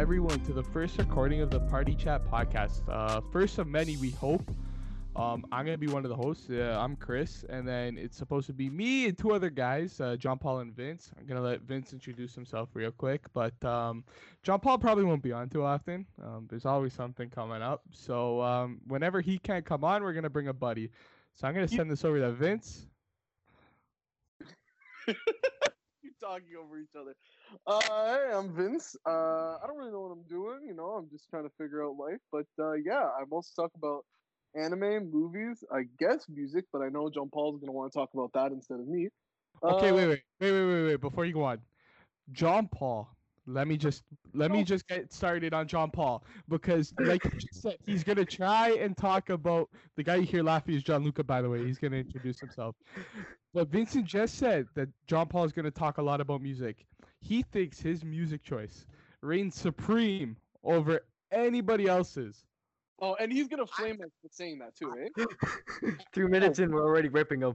everyone to the first recording of the Party Chat podcast. Uh, first of many, we hope. Um, I'm gonna be one of the hosts. Uh, I'm Chris, and then it's supposed to be me and two other guys, uh, John Paul and Vince. I'm gonna let Vince introduce himself real quick, but um, John Paul probably won't be on too often. Um, there's always something coming up, so um, whenever he can't come on, we're gonna bring a buddy. So I'm gonna send this over to Vince. Keep talking over each other. Uh, hey, I'm Vince. Uh, I don't really know what I'm doing. You know, I'm just trying to figure out life. But uh, yeah, I mostly talk about anime, movies, I guess music. But I know John Paul's gonna want to talk about that instead of me. Okay, Uh, wait, wait, wait, wait, wait, wait. Before you go on, John Paul. Let me just let me Oh. just get started on John Paul because, like you just said, he's gonna try and talk about the guy you hear laughing is Gianluca. By the way, he's gonna introduce himself. But Vincent just said that John Paul is gonna talk a lot about music. He thinks his music choice reigns supreme over anybody else's. Oh, and he's gonna flame us for saying that too, eh? Two minutes in, we're already ripping him.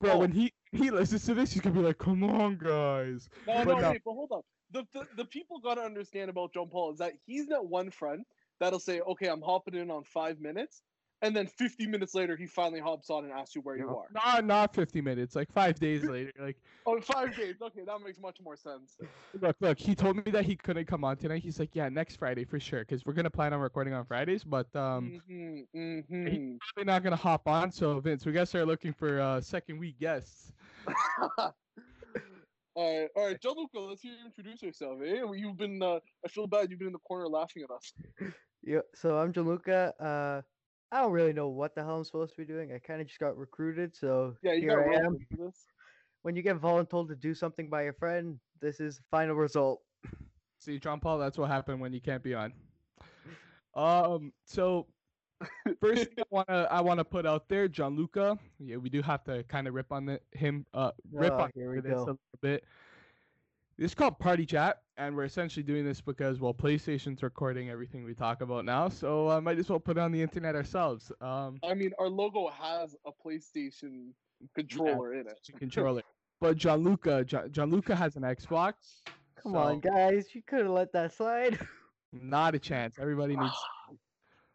Bro, Oh. when he he listens to this, he's gonna be like, "Come on, guys." No, But no, no. wait, but hold on. The, the the people gotta understand about John Paul is that he's that one friend that'll say, "Okay, I'm hopping in on five minutes," and then 50 minutes later, he finally hops on and asks you where you are. Not not 50 minutes, like five days later. Like, Oh, five days. Okay, that makes much more sense. look, look. He told me that he couldn't come on tonight. He's like, yeah, next Friday for sure, because we're gonna plan on recording on Fridays. But um, hmm hmm probably not gonna hop on. So Vince, we gotta start looking for uh second week guests. all right, all right, Gianluca, let's hear you introduce yourself. Eh? You've been, uh, I feel bad. You've been in the corner laughing at us. Yeah, so I'm Gianluca. Uh, I don't really know what the hell I'm supposed to be doing. I kind of just got recruited, so Yeah, you here got I am. roped this. When you get voluntold to do something by your friend, this is the final result. See, John Paul, that's what happened when you can't be on. Um, so first thing I wanna I wanna put out there, Gianluca. Yeah, we do have to kind of rip on the, him, uh, rip Oh, on here we this go. a little bit. This is called Party Chat, and we're essentially doing this because well, PlayStation's recording everything we talk about now, so I might as well put it on the internet ourselves. Um, I mean, our logo has a PlayStation controller in it. controller. But Gianluca, Gian- Gianluca has an Xbox. Come on, guys, you could have let that slide. Not a chance. Everybody needs.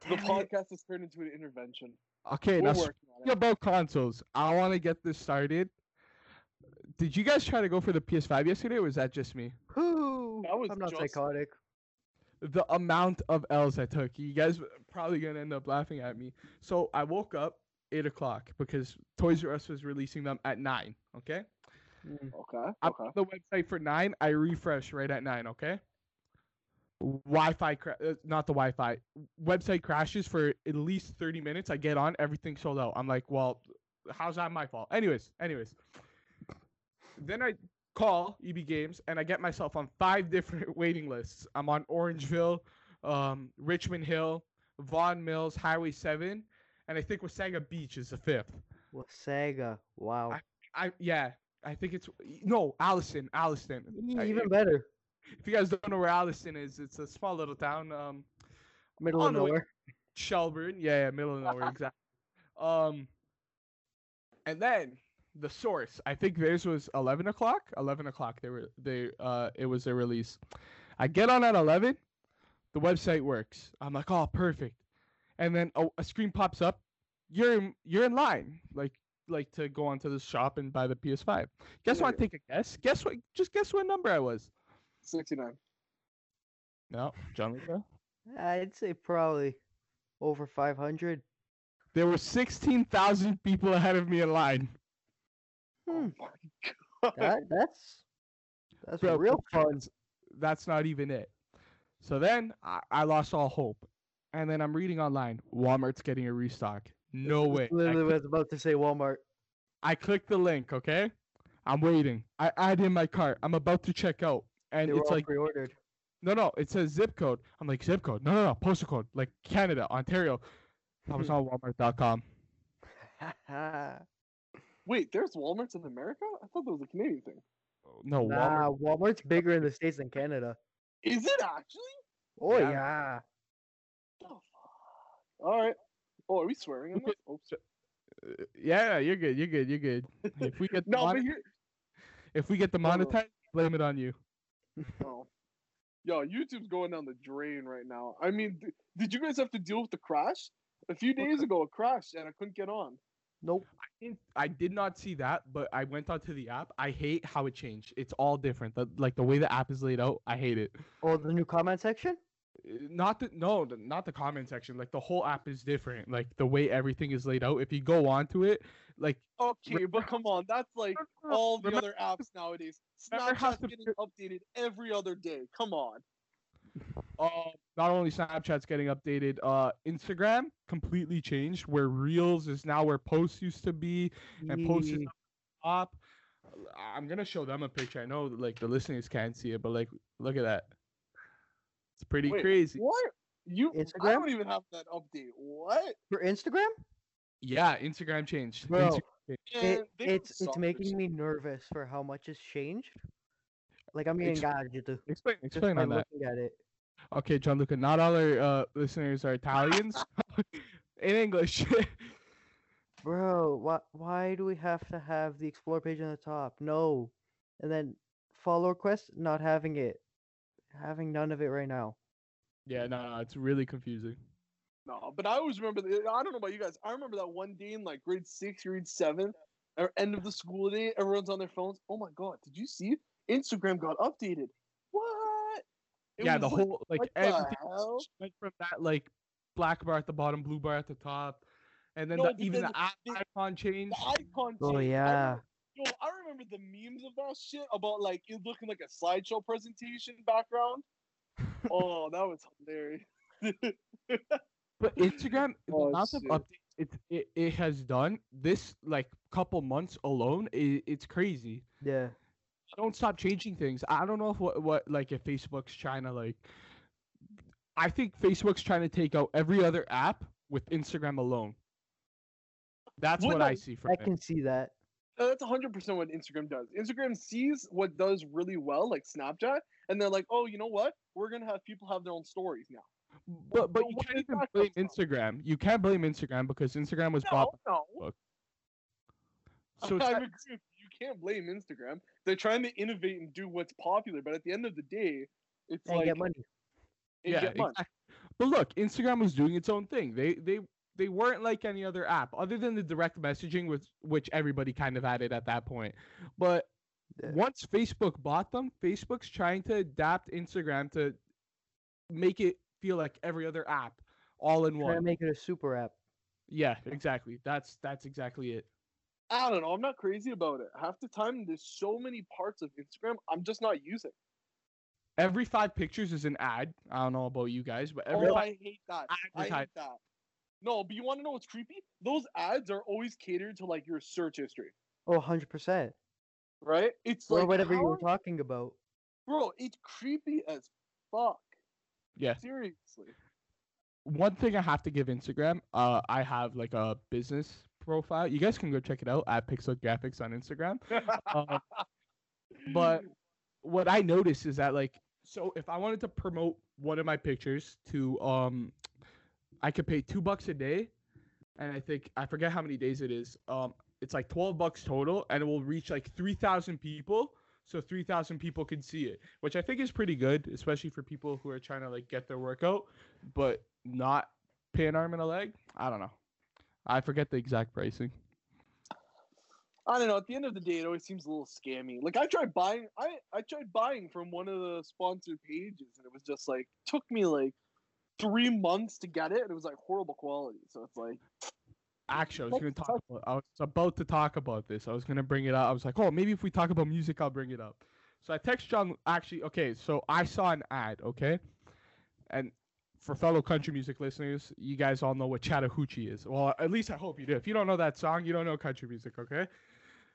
the podcast has turned into an intervention. Okay, We're now working on speaking about consoles, I want to get this started. Did you guys try to go for the PS5 yesterday, or was that just me? Whoo! That was I'm not just- psychotic. The amount of L's I took, you guys w- probably gonna end up laughing at me. So I woke up eight o'clock because Toys R Us was releasing them at nine. Okay, Mm, Okay. I'm Okay. on the website for nine. I refresh right at nine. Okay. Wi-Fi, cra- uh, not the Wi-Fi. Website crashes for at least thirty minutes. I get on, everything sold out. I'm like, well, how's that my fault? Anyways, anyways. Then I call EB Games and I get myself on five different waiting lists. I'm on Orangeville, um, Richmond Hill, Vaughan Mills, Highway Seven, and I think Wasaga Beach is the fifth. Wasaga. Wow. I yeah, I think it's no Alliston, Alliston. E- I- Even better. if you guys don't know where Alliston is, it's a small little town, um, Middle of nowhere. Shelburne. Yeah, yeah, middle of nowhere, exactly. Um, and then the source. I think theirs was eleven o'clock. Eleven o'clock. They were they uh it was their release. I get on at eleven. The website works. I'm like, oh, perfect. And then a, a screen pops up. You're in, you're in line, like like to go onto the shop and buy the PS5. Guess what? Yeah. Take a guess. Guess what? Just guess what number I was. 69. No, Gianluca. I'd say probably over 500. There were 16,000 people ahead of me in line. Hmm. Oh my god. That, that's that's Bro, real fun. That's not even it. So then I, I lost all hope. And then I'm reading online Walmart's getting a restock. No way. I, Literally was about to say Walmart. I click the link, okay? I'm waiting. I add in my cart. I'm about to check out. And They it's like, pre-ordered. no, no, it says zip code. I'm like, zip code. No, no, no, postal code. Like Canada, Ontario. I was on Walmart.com. Wait, there's Walmarts in America? I thought that was a Canadian thing. No, Walmart. nah, Walmart's bigger in the states than Canada. Is it actually? Oh Yeah. yeah. The fuck? All right. Oh, are we swearing on this? Oops. Uh, Yeah, you're good. You're good. You're good. If we get No, but if we get no. demonetized, blame it on you. Oh. Yo, YouTube's going down the drain right now. I mean, th- did you guys have to deal with the crash? A few days ago, it crashed and I couldn't get on. Nope. I didn't- I did not see that, but I went onto the app. I hate how it changed. It's all different. The, like the way the app is laid out, I hate it. Oh, the new comment section? Uh, Not the no, the, not the comment section. Like the whole app is different. Like the way everything is laid out. If you go onto it, like Okay, but come on, that's like all the Remember- other apps nowadays. remember how Snapchat's the- getting updated every other day. Come on. uh, not only Snapchat's getting updated, uh, Instagram completely changed. Where Reels is now where posts used to be, and posts is up. I'm gonna show them a picture. I know like the listeners can't see it, but like look at that. It's pretty Wait, crazy. What? You? I Instagram? don't even have that update. What? For Instagram? Yeah, Instagram changed. Bro, Instagram- It, Man, they were it's it's making me nervous for how much has changed. Like I'm getting Ex- gadgeted Explain, explain on that. looking at it. Okay, Gianluca. Not all our uh, listeners are Italians. In English. Bro, why why do we have to have the explore page on the top? No. And then follow request, not having it. Having none of it right now. yeah, no, no, it's really confusing. No, but I always remember. The, I don't know about you guys. I remember that one day in like grade six, grade seven, or end of the school day. Everyone's on their phones. Oh my god! Did you see? Instagram got updated. What? It yeah, the like, whole like everything went from that like black bar at the bottom, blue bar at the top, and then No, the, even the app the- icon changed. The icon. Oh change. I yeah. Yo, I remember the memes of that shit about like it looking like a slideshow presentation background. oh, that was hilarious. But Instagram, the Oh, amount of updates it, it it has done this like couple months alone, i it's crazy. Yeah. Don't stop changing things. I don't know if what, what like if Facebook's trying to like. I think Facebook's trying to take out every other app with Instagram alone. That's What what, I I- see from I it. can see that. Uh, That's 100% what Instagram does. Instagram sees what does really well, like Snapchat, and they're like, oh, you know what? We're going to have people have their own stories now. But but but you can't even blame come Instagram. You can't blame Instagram because Instagram was bought. No, by no. Facebook. So it's I agree with you. You can't blame Instagram. They're trying to innovate and do what's popular, but at the end of the day, it's And like get money. and yeah, get money. exact- But look, Instagram was doing its own thing. They they they weren't like any other app other than the direct messaging which which everybody kind of had it at that point. But Yeah. once Facebook bought them, Facebook's trying to adapt Instagram to make it feel like every other app all in Trying to one. make it a super app. Yeah, exactly. That's that's exactly it. I don't know. I'm not crazy about it. Half the time, there's so many parts of Instagram I'm just not using. Every five pictures is an ad. I don't know about you guys, but every oh, five, I hate that. I hate that. No, but you want to know what's creepy? Those ads are always catered to like your search history, Oh, 100%. right? It's Or like whatever you how- were talking about. bro. It's creepy as fuck. yeah. Seriously. one thing I have to give Instagram, uh, I have like a business profile. You guys can go check it out at Pixel Graphics on Instagram. Um, but what I noticed is that like, so if I wanted to promote one of my pictures to, um, I could pay two bucks a day, and I think I forget how many days it is. Um, it's like twelve bucks total, and it will reach like three thousand people. So three thousand people can see it, which I think is pretty good, especially for people who are trying to like get their workout, but not pay an arm and a leg. I don't know. I forget the exact pricing. I don't know. At the end of the day, it always seems a little scammy. Like I tried buying, I I tried buying from one of the sponsored pages, and it was just like took me like three months to get it, and it was like horrible quality. So it's like, Actually, I was gonna talk. talk- About, I was about to talk about this. I was gonna bring it up. I was like, oh, maybe if we talk about music, I'll bring it up. So I text John. Actually, okay. So I saw an ad. Okay, and for fellow country music listeners, you guys all know what Chattahoochee is. Well, at least I hope you do. If you don't know that song, you don't know country music. Okay.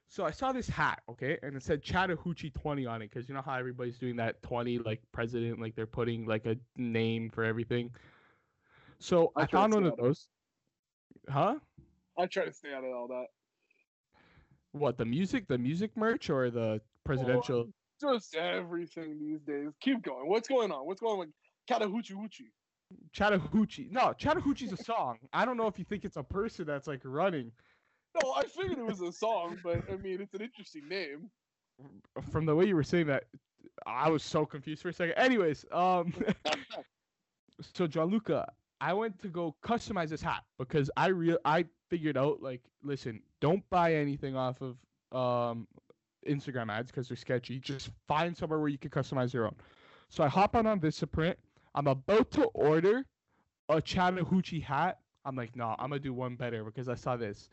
So I saw this hat, okay, and it said Chattahoochee 20 on it, because you know how everybody's doing that 20 like president, like they're putting like a name for everything. So I I, found one of those. Huh? I try to stay out of all that. What the music, the music merch, or the presidential? Just everything these days. Keep going. What's going on? What's going on with Chattahoochee Hoochie? Chattahoochee. No, Chattahoochee's a song. I don't know if you think it's a person that's like running. No, I figured it was a song, but I mean, it's an interesting name. From the way you were saying that, I was so confused for a second. Anyways, um, so Gianluca, I went to go customize this hat because I real I figured out like, listen, don't buy anything off of um Instagram ads because they're sketchy. Just find somewhere where you can customize your own. So I hop on on Vistaprint. I'm about to order a Chattahoochee hat. I'm like, no, I'm gonna do one better because I saw this.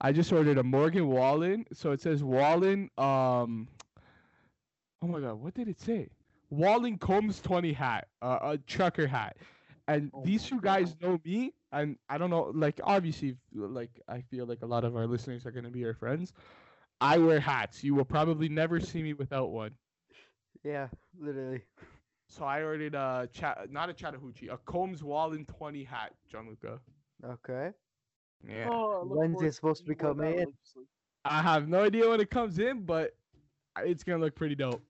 I just ordered a Morgan Wallen. So it says Wallen. Um, oh my god, what did it say? Wallen Combs 20 hat, uh, a trucker hat. And Oh these two guys know me, and I don't know, like obviously, like I feel like a lot of our listeners are gonna be our friends. I wear hats. You will probably never see me without one. Yeah, literally. So I ordered a chat, not a Chattahoochee, a Combs Wallen 20 hat, Gianluca. Okay. Yeah. Oh, When's it supposed to be coming in? I have no idea when it comes in, but it's gonna look pretty dope.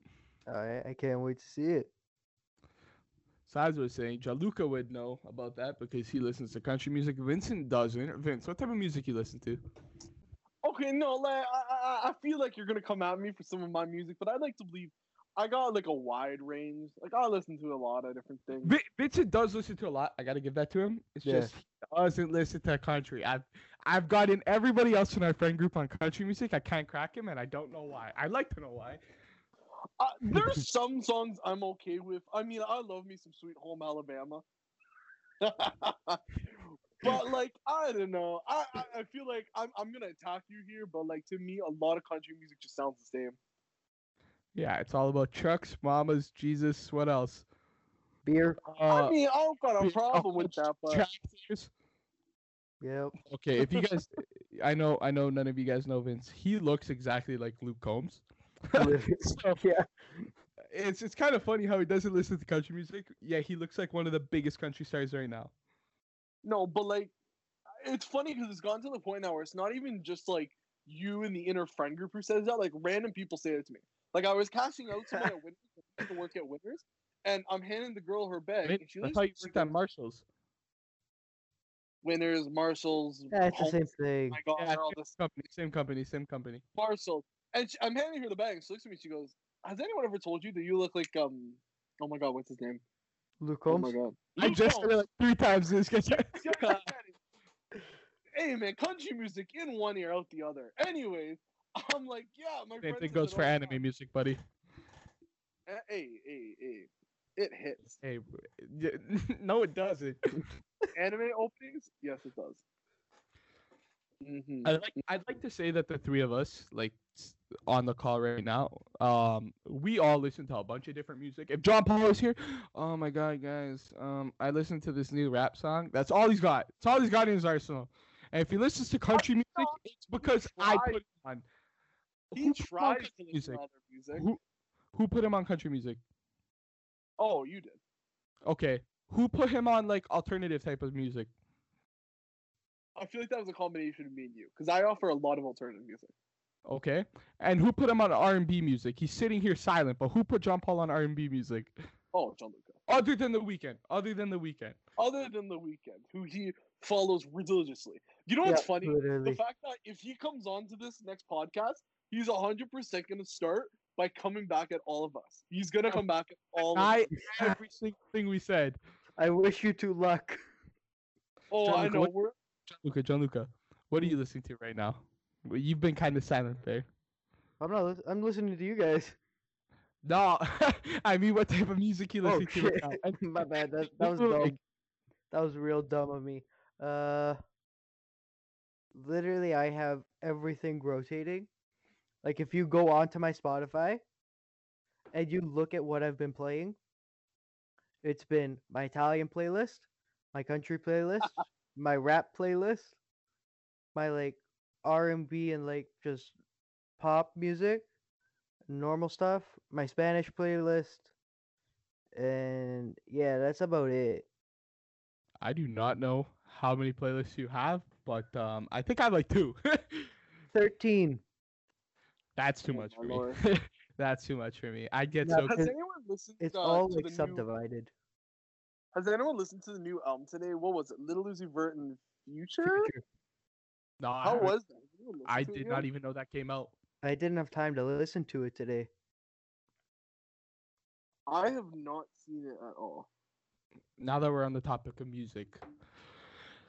Alright, I can't wait to see it. So as I was saying, Gianluca would know about that because he listens to country music. Vincent doesn't. Vince, what type of music you listen to? Okay, no, like I, I, I feel like you're gonna come at me for some of my music, but I like to believe I got like a wide range. Like I listen to a lot of different things. Vi- Vincent does listen to a lot. I gotta give that to him. It's Yeah. just he doesn't listen to country. I've I've gotten everybody else in our friend group on country music. I can't crack him, and I don't know why. I'd like to know why. Uh, there's some songs I'm okay with. I mean, I love me some Sweet Home Alabama. but like, I don't know. I, I, I feel like I'm I'm gonna attack you here, but like to me, a lot of country music just sounds the same. Yeah, it's all about trucks, mamas, Jesus. What else? Beer. Uh, I mean, I don't got a be- problem with that, but tractors. Yep. Okay, if you guys, I know, I know, none of you guys know Vince. He looks exactly like Luke Combs. So, yeah. it's it's kind of funny how he doesn't listen to country music. Yeah, he looks like one of the biggest country stars right now. no, but like, it's funny because it's gotten to the point now where it's not even just like you and the inner friend group who says that. Like random people say it to me. Like I was cashing out somebody at Winners to work at Winners, and I'm handing the girl her bag, Vince, and she I leaves thought you she worked at Marshalls. Winners, Marshalls, Yeah, it's the same thing. my God, Yeah, all same this company, same company, same company. Marshalls, and she, I'm handing her the bag, and she looks at me. She goes, "Has anyone ever told you that you look like um? Oh my God, what's his name? Luke Oh my God, I Luke just Combs. said it like three times in this sketch. Yeah, hey man, country music in one ear, out the other. Anyways, I'm like, yeah, my Same thing goes for anime time. music, buddy. Eh, Hey, hey, hey, it hits. Hey, no, it doesn't. Anime openings? Yes, it does. hmm I like I'd like to say that the three of us, like on the call right now, um, we all listen to a bunch of different music. If John Paul is here, oh my god, guys, um, I listened to this new rap song. That's all he's got. It's all he's got in his arsenal. And if he listens to country music, it's because I put it on. He Who put him on tries to country listen music? to other music. Who who put him on country music? Oh, you did. Okay, who put him on like alternative type of music? I feel like that was a combination of me and you, because I offer a lot of alternative music. Okay, and who put him on R and B music? He's sitting here silent, but who put John Paul on R and B music? Oh, Gianluca. Other than the Weeknd. Other than the Weeknd. Other than the Weeknd, who he follows religiously. You know what's Yeah, funny? The fact that if he comes on to this next podcast, he's hundred percent gonna start by coming back at all of us. He's gonna come back at all of us. I every single thing we said. I wish you two luck. Oh, John I Luca, know. what- We're Luca, Gianluca, what are you listening to right now? You've been kind of silent there. I'm not. I'm listening to you guys. No, I mean, what type of music you Oh listening to right shit! now? My bad. That that was dumb. That was real dumb of me. Uh, literally, I have everything rotating. Like if you go onto my Spotify and you look at what I've been playing, it's been my Italian playlist, my country playlist, my rap playlist, my like R and B and like just pop music, normal stuff, my Spanish playlist, and yeah, that's about it. I do not know how many playlists you have, but um, I think I have like two. Thirteen. That's too Oh much my for me. That's too much for me. I get Yeah, so. Has anyone listened? It's uh, all to like the new, subdivided. Has anyone listened to the new album today? What was it? Lil Uzi Vert and Future. Future. No, I, How haven't- was that? I listened to it did yet? not even know that came out. I didn't have time to listen to it today. I have not seen it at all. now that we're on the topic of music.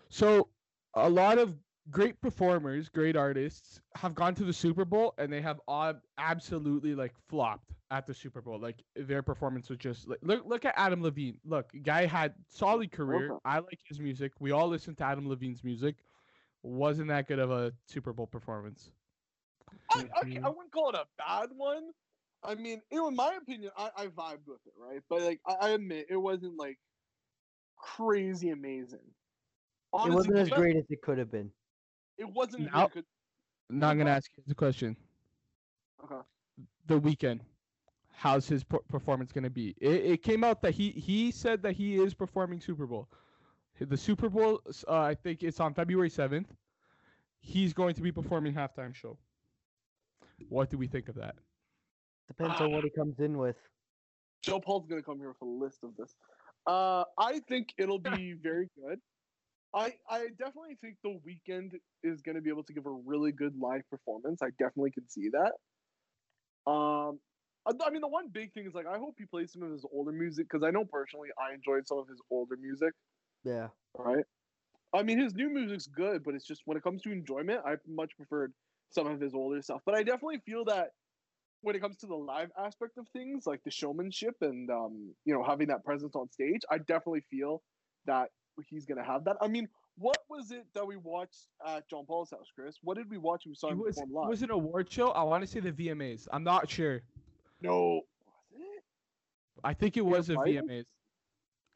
So, a lot of great performers, great artists have gone to the Super Bowl and they have ob- absolutely like flopped at the Super Bowl. Like their performance was just like look look at Adam Levine. Look, guy had solid career. Okay. I like his music. We all listen to Adam Levine's music. Wasn't that good of a Super Bowl performance. I, okay, mm-hmm. I wouldn't call it a bad one. I mean, you know, in my opinion, I, I vibed with it, right? But like, I, I admit it wasn't like crazy amazing. It wasn't as great as it could have been. It wasn't as Now- good. Now I'm gonna ask you the question. Okay. the Weeknd. How's his performance going to be? It, it came out that he he said that he is performing Super Bowl. The Super Bowl, uh, I think it's on February seventh. He's going to be performing halftime show. What do we think of that? Depends on what he comes in with. Joe Paul's gonna come here with a list of this. Uh, I think it'll be very good. I I definitely think the Weeknd is gonna be able to give a really good live performance. I definitely can see that. Um, I, I mean the one big thing is like I hope he plays some of his older music because I know personally I enjoyed some of his older music. Yeah. Right. I mean his new music's good, but it's just when it comes to enjoyment, I much preferred some of his older stuff. But I definitely feel that when it comes to the live aspect of things, like the showmanship and um, you know, having that presence on stage, I definitely feel that he's gonna have that. I mean, what was it that we watched at John Paul's house, Chris? What did we watch? We saw It him was, perform it live. was it an award show. I want to say the VMAs. I'm not sure. no, was it? I think it was a Friday? VMAs.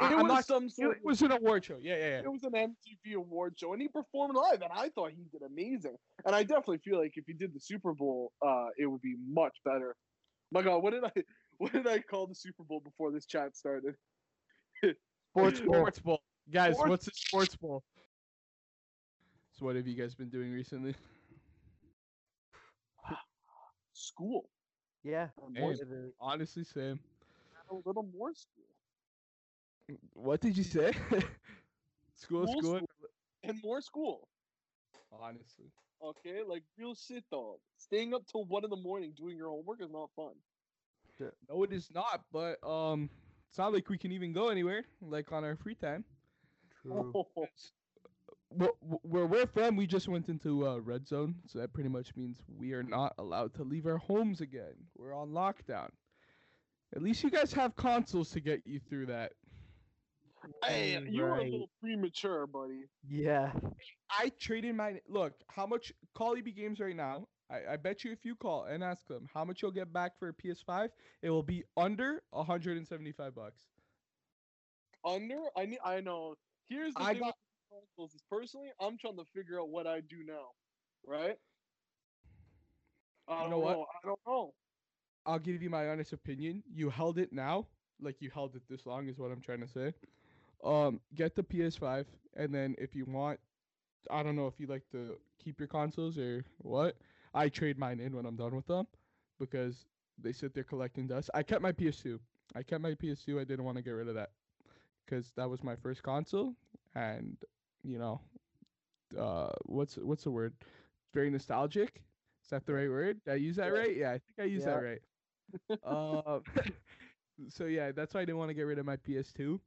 It was not. some sort. it was an award show. Yeah, yeah, yeah. it was an MTV award show, and he performed live, and I thought he did amazing. And I definitely feel like if he did the Super Bowl, uh, it would be much better. My God, what did I what did I call the Super Bowl before this chat started? Sports bowl. Sports bowl, guys. Sports- What's a sports bowl? So, what have you guys been doing recently? School. Yeah. Hey. Honestly, same. A little more school. What did you say? school, School, school. And more school. Honestly, Okay, like real shit though. Staying up till one in the morning doing your homework is not fun. no, it is not. But um, it's not like we can even go anywhere like on our free time. True. It's- wh- wh- Where we're from, we just went into uh, red zone, so that pretty much means we are not allowed to leave our homes again. We're on lockdown. At least you guys have consoles to get you through that. hey, you were a little premature, buddy. Yeah. I traded my look. How much call EB games right now? I, I bet you if you call and ask them how much you'll get back for a PS5, it will be under 175 bucks. Under I need I know. Here's the I thing got- with consoles is personally I'm trying to figure out what I do now. Right? I don't know what? I don't know. I'll give you my honest opinion. You held it now, like you held it this long, is what I'm trying to say. Um, get the PS5, and then if you want, I don't know if you like to keep your consoles or what. I trade mine in when I'm done with them, because they sit there collecting dust. I kept my PS2. I kept my PS2. I didn't want to get rid of that, because that was my first console, and you know, uh, what's what's the word? Very nostalgic. Is that the right word? Did I use that right? Yeah, I think I used that right. Um, so yeah, that's why I didn't want to get rid of my PS2.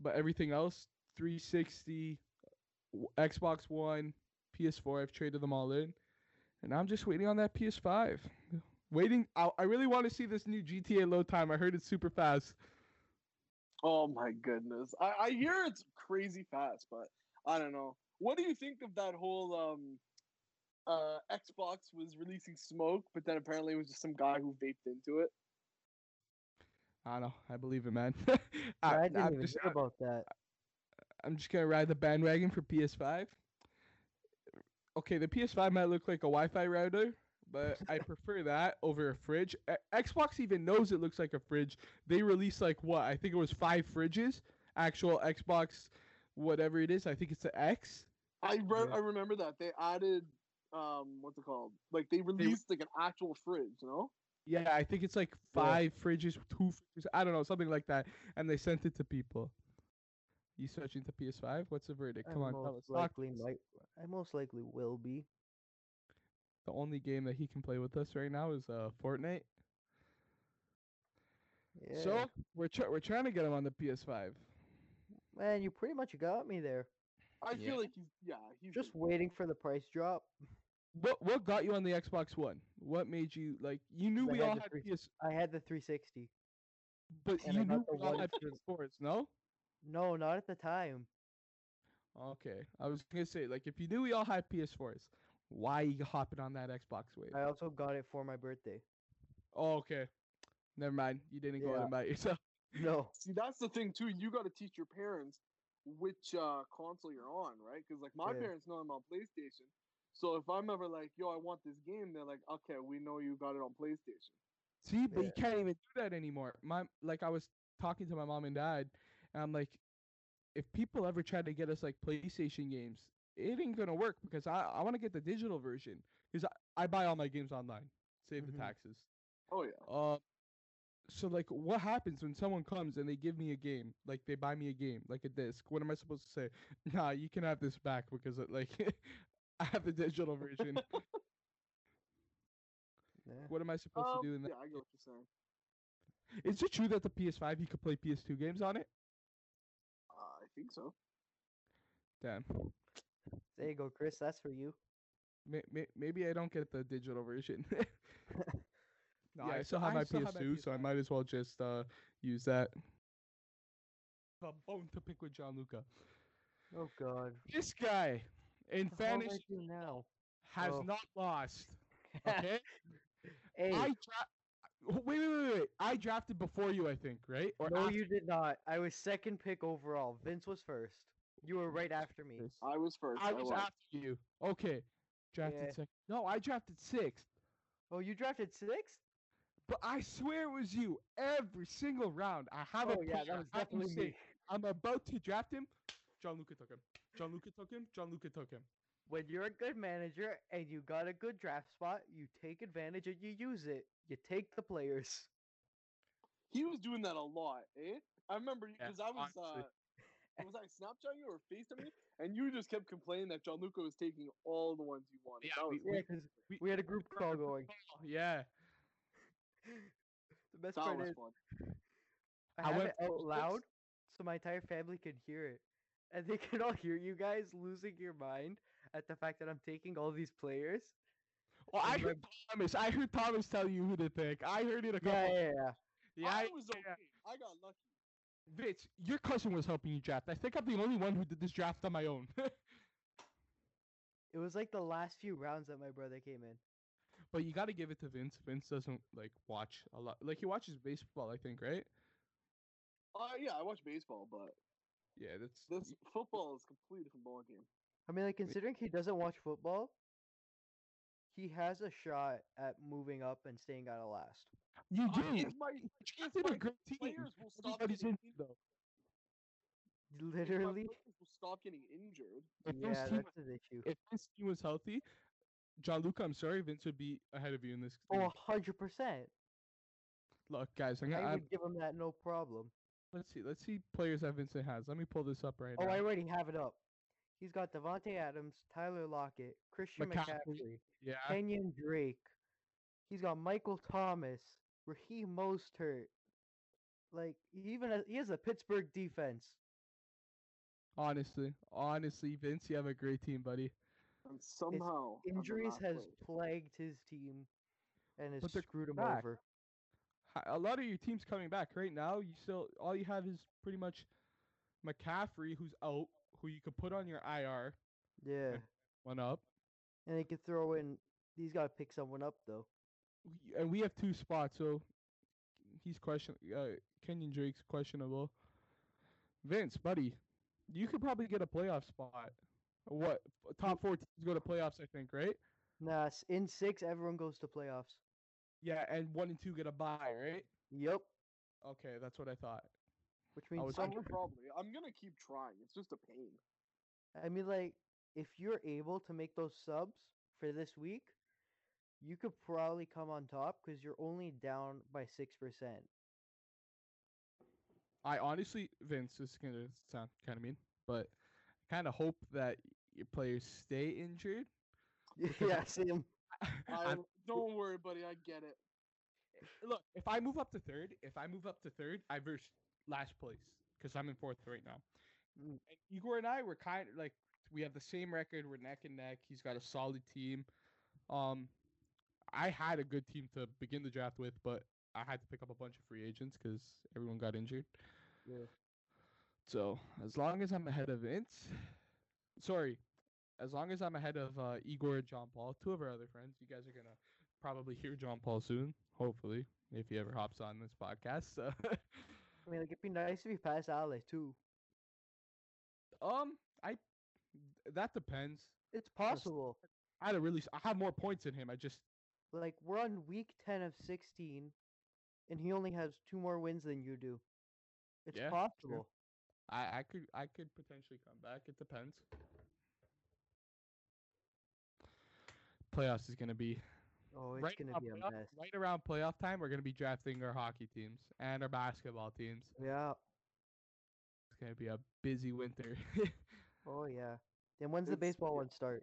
But everything else, 360, Xbox One, PS4, I've traded them all in, and I'm just waiting on that PS5. Waiting. I, I really want to see this new GTA load time. I heard it's super fast. Oh my goodness. I, I hear it's crazy fast, but I don't know. What do you think of that whole um uh Xbox was releasing smoke, but then apparently it was just some guy who vaped into it? I don't know. I believe it, man. I, I, didn't I'm even just, hear about that. I'm just gonna ride the bandwagon for PS5. Okay, the PS5 might look like a Wi-Fi router, but I prefer that over a fridge. A- Xbox even knows it looks like a fridge. They released like what? I think it was five fridges. Actual Xbox, whatever it is. I think it's the X. I re- Yeah. I remember that. They added um what's it called? Like they released like an actual fridge, you know? Yeah, I think it's like Yeah. five fridges, two fridges. I don't know, something like that. And they sent it to people. You switching to PS5? What's the verdict? I Come on, tell most us. Talk likely to us. might. I most likely will be. The only game that he can play with us right now is uh Fortnite. Yeah. So we're try- we're trying to get him on the PS5. man, you pretty much got me there. I Yeah. feel like he's yeah he's Just gonna- waiting for the price drop. What what got you on the Xbox One? What made you like? You knew we had all had three- PS, I had the 360. but and you got knew we all had PS4s. No. No, not at the time. Okay, I was gonna say like if you knew we all had PS4s, why you hopping on that Xbox wave? I also got it for my birthday. Oh, okay. Never mind. You didn't go out and buy it yourself. No. See, that's the thing too. You got to teach your parents which uh, console you're on, right? Because like my Yeah. parents know I'm on PlayStation. So if I'm ever like, "Yo, I want this game," they're like, "Okay, we know you got it on PlayStation." See, but you can't even do that anymore. My like I was talking to my mom and dad, and I'm like, if people ever try to get us like PlayStation games, it ain't gonna work because I I want to get the digital version because I, I buy all my games online, save Mhm. the taxes. Oh yeah. Um, so like, what happens when someone comes and they give me a game, like they buy me a game, like a disc? What am I supposed to say? Nah, you can have this back because it, like I have the digital version. Yeah. what am I supposed Um, to do in that? yeah, I get what you're saying. Is it true that the PS5 you could play PS2 games on it? Uh, I think so. Damn. There you go, Chris. That's for you. May, may, maybe I don't get the digital version. No, yeah, I, I still still- have I my still have my PS2, so I might as well just uh use that. A bone to pick with Gianluca. Oh God. This guy in What the hell fantasy now? has Oh. not lost. Okay, hey, I dra- wait, wait, wait, wait. I drafted before you, I think, right? Or no, after you did not. I was second pick overall. Vince was first. You were right after me. I was first. I was after you. Okay, drafted Yeah. second. No, I drafted sixth. Oh, you drafted sixth? But I swear it was you every single round. I have a Oh yeah, player, that was I have you definitely say, me. I'm about to draft him. Gianluca took him. Gianluca took him. Gianluca took him. When you're a good manager and you got a good draft spot, you take advantage and you use it. You take the players. He was doing that a lot, eh? I remember Yeah, because I was uh, was I Snapchat you or FaceTime you, and you just kept complaining that Gianluca was taking all the ones you wanted. Yeah, was we- Yeah, because We, we had a group call going. Yeah. The best that part was is fun. I, I have went it out loud so my entire family can hear it. And they can all hear you guys losing your mind at the fact that I'm taking all these players. Well, I heard Thomas. I heard Thomas tell you who to pick. I heard it a couple. Yeah, yeah, yeah. yeah. I I- was yeah. okay. I got lucky. Vince, your cousin was helping you draft. I think I'm the only one who did this draft on my own. It was like the last few rounds that my brother came in. but you got to give it to Vince. Vince doesn't like watch a lot. Like he watches baseball, I think, right? Uh, yeah, I watch baseball, but Yeah, that's this football is a completely different ball game. I mean, like considering he doesn't watch football, he has a shot at moving up and staying out of last. You do. my, You if a my great team. players will stop getting in though. if my Literally, will stop getting injured. If Vince's yeah, team that's his issue. if this team was healthy, Gianluca, I'm sorry, Vince would be ahead of you in this. Oh, league. hundred percent. Look, guys, I'm gonna, I'm, give him that no problem. let's see, let's see players that Vincent has. Let me pull this up right Oh, now. Oh, I already have it up. He's got Davante Adams, Tyler Lockett, Christian McCaffrey. McCaffrey, yeah, Kenyon Drake. He's got Michael Thomas, Raheem Mostert. Like even has, he has a Pittsburgh defense. honestly, honestly, Vince, you have a great team, buddy. And somehow I'm Injuries has place. plagued his team and has screwed him back. over. A lot of your team's coming back right now. You still all you have is pretty much McCaffrey, who's out, who you could put on your IR, Yeah, one up, and he could throw in. He's got to pick someone up though. We- and we have two spots, so he's question. Uh, Kenyon Drake's questionable. Vince, buddy, you could probably get a playoff spot. What top four teams go to playoffs? I think, right? Nah, in six, everyone goes to playoffs. Yeah, and one and two get a bye, right? Yep. Okay, that's what I thought. Which means was I some, could probably. I'm gonna keep trying. It's just a pain. I mean, like, if you're able to make those subs for this week, you could probably come on top because you're only down by six percent. I honestly, Vince, this is gonna sound kind of mean, but I kind of hope that your players stay injured. yeah, same. I, don't worry, buddy. I get it. look, if I move up to third, if I move up to third, I verse last place because I'm in fourth right now. Mm. And Igor and I were kind of like we have the same record. We're neck and neck. He's got a solid team. Um, I had a good team to begin the draft with, but I had to pick up a bunch of free agents because everyone got injured. Yeah. So as long as I'm ahead of Vince, sorry, as long as I'm ahead of uh, Igor and John Paul, two of our other friends, you guys are gonna probably hear John Paul soon, hopefully, if he ever hops on this podcast. So, I mean, like it'd be nice if you pass Ale too. um, I that depends. It's possible. I had a really, I have more points than him. I just Like we're on week ten of sixteen, and he only has two more wins than you do. It's Yeah, true. possible. I, I could I could potentially come back. It depends. Playoffs is gonna be Oh, it's right gonna be a playoff- mess. Right around playoff time, we're gonna be drafting our hockey teams and our basketball teams. Yeah. It's gonna be a busy winter. Oh yeah. Then when's the baseball one start?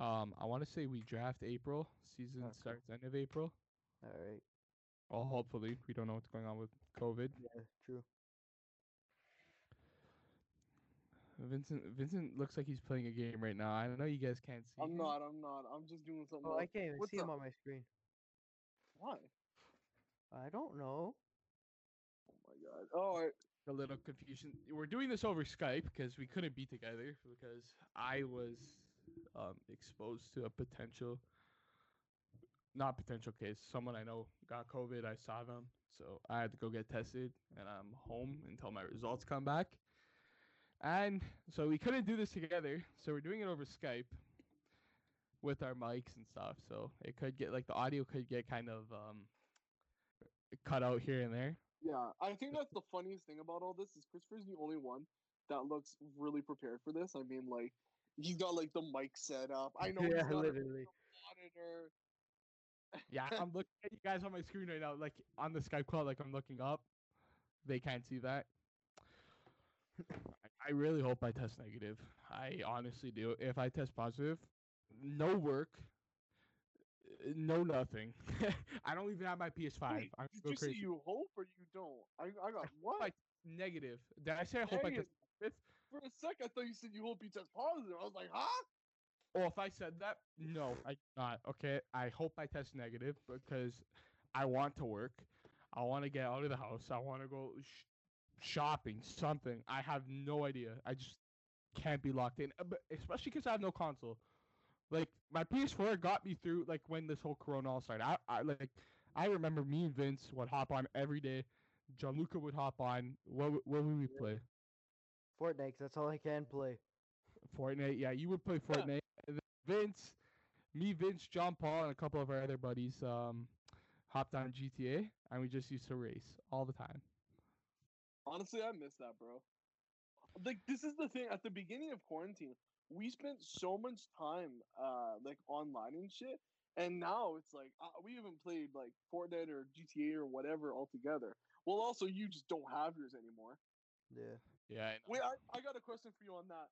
Um, I want to say we draft April. Season Okay. starts end of April. All right. Well, hopefully we don't know what's going on with COVID. Yeah. True. Vincent Vincent looks like he's playing a game right now. I know you guys can't see. I'm him. not. I'm not. I'm just doing something. Oh, I can't even What's see him on my screen. Why? I don't know. Oh my god. Oh, I, a little confusion. We're doing this over Skype because we couldn't be together because I was um, exposed to a potential, not potential case. Someone I know got COVID. I saw them, so I had to go get tested, and I'm home until my results come back. And so we couldn't do this together, so we're doing it over Skype with our mics and stuff. So it could get like the audio could get kind of um, cut out here and there. yeah. I think that's the funniest thing about all this is Christopher's the only one that looks really prepared for this. I mean, like he's got like the mic set up. I know yeah, he's got a literally. monitor. Yeah, I'm looking at you guys on my screen right now, like on the Skype call, like I'm looking up. They can't see that. I, I really hope I test negative. I honestly do. If I test positive, no work, uh, no nothing. I don't even have my PS5. Wait, I'm did you say crazy. you hope or you don't? I I got what? I- Negative. Did I say I hope I Negative. test positive? For a sec, I thought you said you hope you test positive. I was like, huh? Well, if I said that, no, I not. Okay, I hope I test negative because I want to work. I want to get out of the house. I want to go sh- shopping, something. I have no idea. I just can't be locked in, uh, but especially because I have no console. Like my PS4 got me through like when this whole Corona all started. I, I like I remember me and Vince would hop on every day. Gianluca would hop on. What what would we play? Fortnite. 'cause that's all I can play. Fortnite. Yeah, you would play Fortnite. Vince, me, Vince, John Paul, and a couple of our other buddies um, hopped on GTA, and we just used to race all the time. Honestly, I miss that, bro. Like this is the thing. At the beginning of quarantine, we spent so much time, uh, like online and shit. And now it's like uh, we haven't played like Fortnite or GTA or whatever altogether. Well, also you just don't have yours anymore. Yeah. Yeah, I. Wait, I, I got a question for you on that.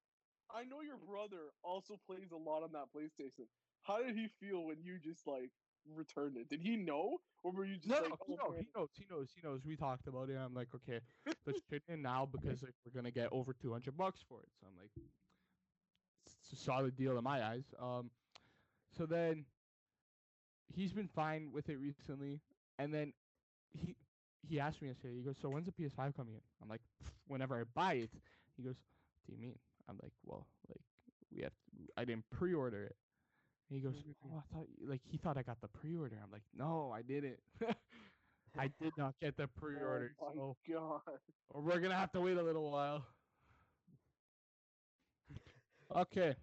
I know your brother also plays a lot on that PlayStation. How did he feel when you just like returned it? Did he know, or were you just No, like, no, "Oh, he knows, he knows, he knows. We talked about it. I'm like, okay, let's trade in now because like we're gonna get over 200 bucks for it. So I'm like, it's a solid deal in my eyes. Um, so then he's been fine with it recently, and then he he asked me yesterday. He goes, "So when's the PS5 coming in?" I'm like, "Whenever I buy it." He goes, "What do you mean?" I'm like, "Well, like we have, To, I didn't pre-order it." And he goes, Mhm. "Oh, I thought like he thought I got the pre-order." I'm like, "No, I didn't. I did not get the pre-order. Oh so god. we're gonna have to wait a little while." Okay.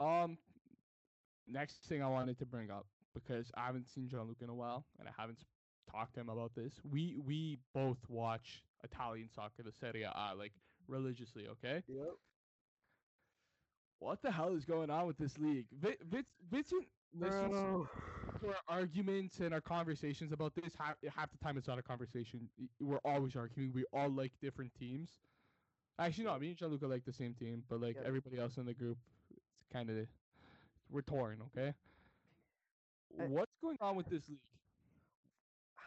Um. Next thing I wanted to bring up because I haven't seen John Luke in a while, and I haven't talked to him about this. We we both watch Italian soccer, the Serie A, like religiously. Okay. Yep. What the hell is going on with this league? Vi- Vince, Vincent listens to our arguments and our conversations about this. Half, half the time, it's not a conversation. We're always arguing. We all like different teams. Actually, no. Me and Gianluca like the same team, but like Yep. everybody else in the group, it's kind of we're torn. Okay. I- What's going on with this league?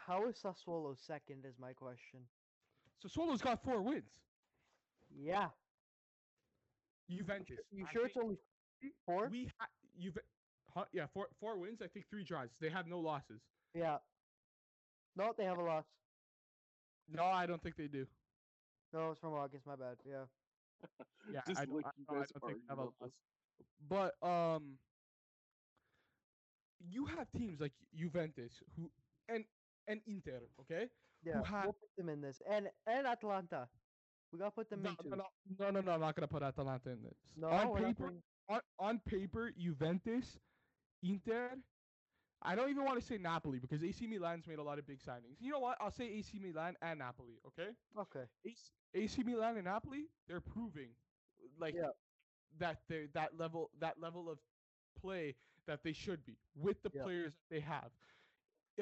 How is Sassuolo second? Is my question. So Sassuolo's got four wins. Yeah. Juventus. You I sure it's only four? we ha- Juve- huh? Yeah, four four wins. I think three draws. They have no losses. Yeah. No, they have a loss. No, I don't think they do. No, it's from August. My bad. Yeah. Yeah, Just I, don't- like I, you no, I don't think they have a loss. But um, you have teams like Juventus who and and Inter. Okay. Yeah. had- We'll put them in this, and and Atalanta. We gotta put them No, in too. no, no, no, no. I'm not gonna put Atalanta in this. No, on paper, putting- on, on paper, Juventus, Inter. I don't even want to say Napoli because AC Milan's made a lot of big signings. You know what? I'll say AC Milan and Napoli. Okay. Okay. AC, AC Milan and Napoli, they're proving like Yeah. that they that level that level of play that they should be with the Yeah. players that they have.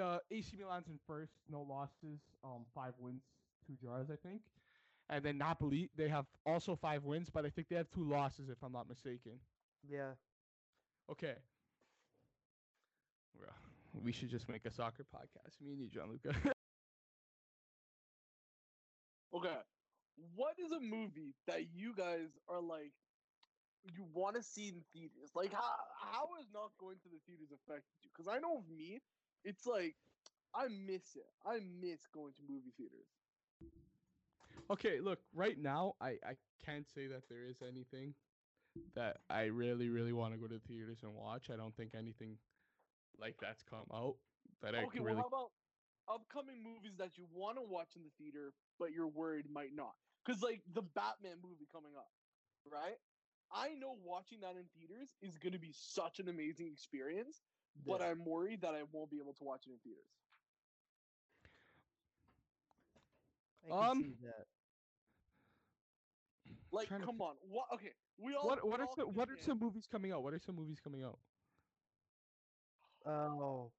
Uh, AC Milan's in first, no losses, um, five wins, two draws, I think. And then Napoli, they have also five wins, but I think they have two losses, if I'm not mistaken. Yeah. Okay. Well, we should just make a soccer podcast. Me and you, Gianluca. Okay. What is a movie that you guys are like you want to see in theaters? Like how how is not going to the theaters affected you? Because I know of me, it's like I miss it. I miss going to movie theaters. Okay, look, right now I I can't say that there is anything that I really really want to go to the theaters and watch. I don't think anything like that's come out that I okay, can well really how about upcoming movies that you want to watch in the theater but you're worried might not? Because like the Batman movie coming up, right? I know watching that in theaters is going to be such an amazing experience, but Yeah. I'm worried that I won't be able to watch it in theaters. I can Um, see that. Like, Trying to come on, what? Okay, we all. What what we are all some, what are some movies coming out? What are some movies coming out? Oh.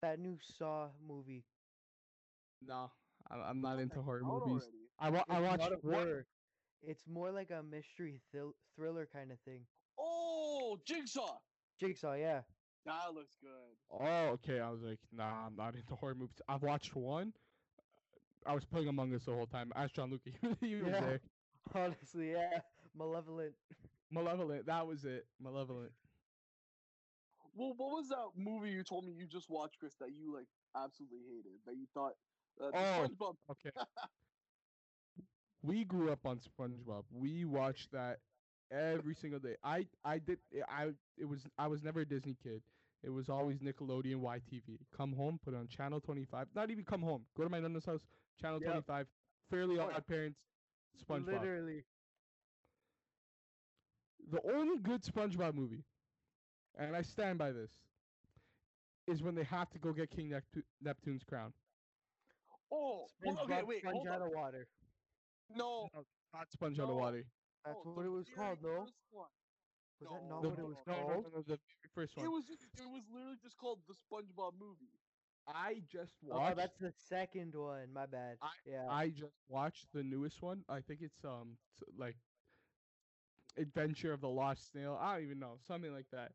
That new Saw movie. No, I'm, I'm not into horror out movies. already. I wa- I It's watched not a one. horror. It's more like a mystery thrill- thriller kind of thing. Oh, Jigsaw. Jigsaw, yeah. That looks good. Oh, okay. I was like, nah, I'm not into horror movies. I've watched one. I was playing Among Us the whole time. Ask Gianluca. he was Yeah. there. Honestly, yeah. Malevolent. Malevolent. That was it. Malevolent. Well, what was that movie you told me you just watched, Chris? That you like absolutely hated. That you thought. Uh, Oh. SpongeBob. Okay. we grew up on SpongeBob. We watched that every single day. I I did I it was I was never a Disney kid. It was always Nickelodeon YTV. Come home, put on channel 25. Not even come home. Go to my nana's house, channel Yep. 25. Fairly Oh, yeah. Odd Parents, SpongeBob. Literally. The only good SpongeBob movie, and I stand by this, is when they have to go get King Neptu- Neptune's crown. Oh, well, okay, SpongeBob wait, Sponge out on. of water. No, Not Sponge out of water. That's no, what it was very called, no? First one. Was that No, not The- what it was no, no, no, called? no, no, the first one. It was just, it was literally just called the SpongeBob movie. I just watched. Oh, that's the second one. My bad. I- yeah. I just watched the newest one. I think it's um s- like Adventure of the Lost Snail. I don't even know something like that.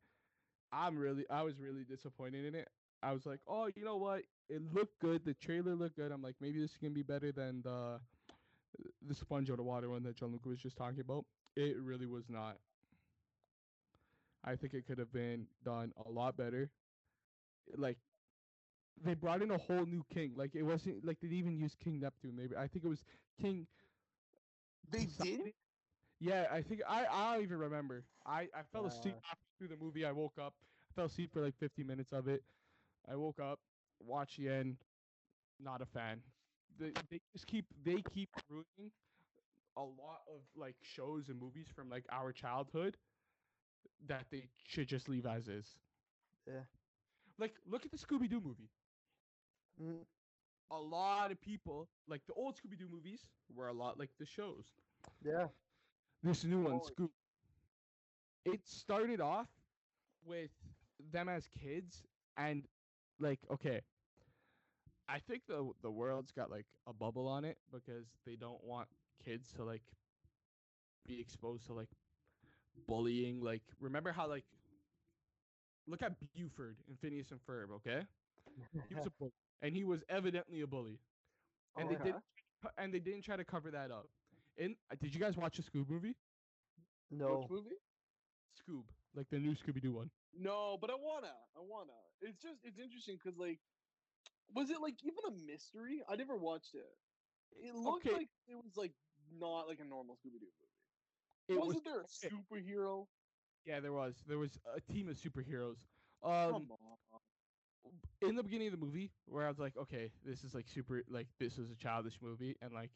I'm really I was really disappointed in it. I was like, oh, you know what? It looked good. The trailer looked good. I'm like, maybe this is gonna be better than the the Sponge out of water one that Gianluca was just talking about. It really was not. I think it could have been done a lot better. Like they brought in a whole new king. Like it wasn't like they didn't even use King Neptune. Maybe I think it was King. They did. Yeah, I think I I don't even remember. I I fell asleep Uh. through the movie. I woke up. I fell asleep for like 50 minutes of it. I woke up, watched the end. Not a fan. They they just keep they keep ruining a lot of like shows and movies from like our childhood that they should just leave as is. Yeah. Like look at the Scooby Doo movie. Mm, a lot of people like the old Scooby Doo movies were a lot like the shows. yeah. This new one, Oh, Scoop. It started off with them as kids, and like, okay, I think the the world's got like a bubble on it because they don't want kids to like be exposed to like bullying. Like, remember how like look at Buford and Phineas and Ferb, okay? He was a bully. and he was evidently a bully, and they Okay. didn't and they didn't try to cover that up. In uh, did you guys watch the Scoob movie? No. Which movie? Scoob, like the new Scooby Doo one. No, but I wanna. I wanna. It's just it's interesting because like, was it like even a mystery? I never watched it. It looked Okay. like it was like not like a normal Scooby Doo movie. It was Wasn't there a superhero? yeah, there was there was a team of superheroes. Um, Come on. in the beginning of the movie where I was like, okay, this is like super like this was a childish movie and like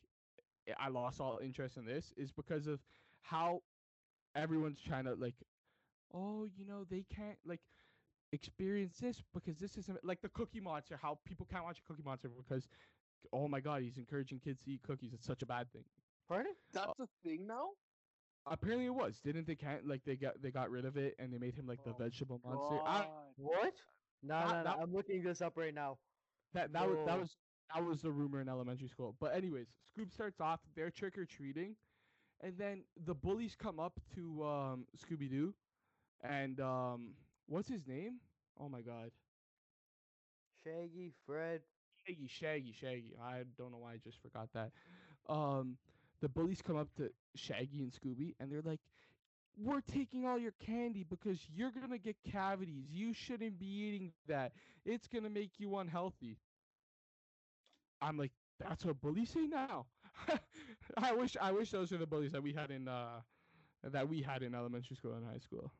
I lost all interest in this is because of how everyone's trying to like oh, you know, they can't like experience this because this isn't like the cookie monster, how people can't watch a cookie monster because oh my god, he's encouraging kids to eat cookies. It's such a bad thing. Pardon? That's a thing now. Apparently it was. Didn't they can't like they got they got rid of it and they made him like the Oh vegetable monster. I, What? No, That- no, no. that- I'm looking this up right now. That that was that was that was the rumor in elementary school. But anyways, Scoob starts off they're trick or treating, and then the bullies come up to um, Scooby Doo, and um, what's his name? Oh my God, Shaggy, Fred. Shaggy, Shaggy, Shaggy. I don't know why I just forgot that. Um, the bullies come up to Shaggy and Scooby, and they're like, "We're taking all your candy because you're gonna get cavities. You shouldn't be eating that. It's gonna make you unhealthy." I'm like, "That's what bullies say now." I wish, I wish those were the bullies that we had in uh, that we had in elementary school and high school.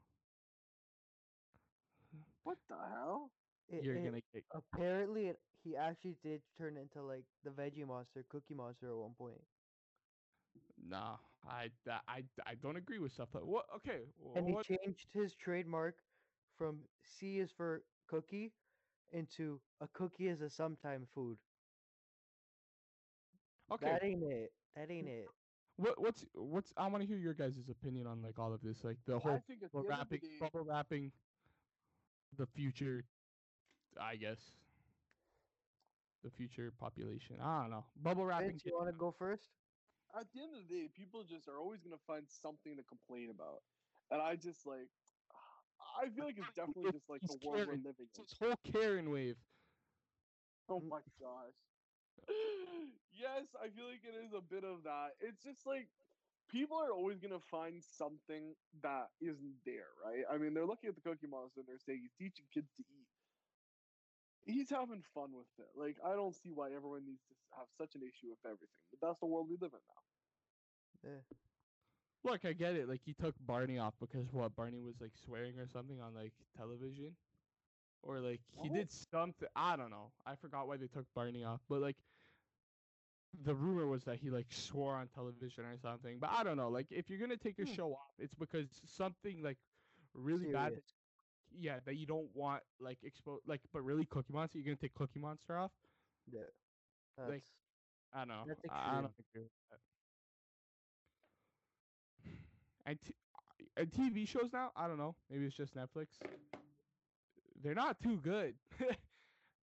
What the hell? It- You're it- gonna get Apparently, it, he actually did turn into like the Veggie Monster, Cookie Monster at one point, nah. I, I, I don't agree with stuff like what. Okay, and he what? changed his trademark from C is for cookie into a cookie is a sometime food. Okay, That ain't it. That ain't it. What what's what's I want to hear your guys' opinion on like all of this, like the whole think at the bubble end the wrapping, bubble wrapping, the future, I guess, the future population. I don't know, bubble wrapping. Vince, you want to go first? At the end of the day, people just are always gonna find something to complain about, and I just like, I feel like it's definitely just like the world Karen. we're living It's in. this whole Karen wave. Oh my gosh. yes, I feel like it is a bit of that. It's just like people are always gonna find something that isn't there, right? I mean, they're looking at the Cookie Monster and they're saying he's teaching kids to eat. He's having fun with it. Like, I don't see why everyone needs to have such an issue with everything. But that's the world we live in now. Yeah. Look, I get it. Like he took Barney off because what Barney was like swearing or something on like television, or like he What? did something. I don't know. I forgot why they took Barney off, but like the rumor was that he like swore on television or something. But I don't know. Like if you're gonna take a Hmm. show off, it's because something like really bad. Serious. that's- Yeah, that you don't want like expose like, but really Cookie Monster. You're gonna take Cookie Monster off. Yeah. That's, Like, I don't know. I- I don't agree with that. And, t- uh, and TV shows now, I don't know. Maybe it's just Netflix. They're not too good.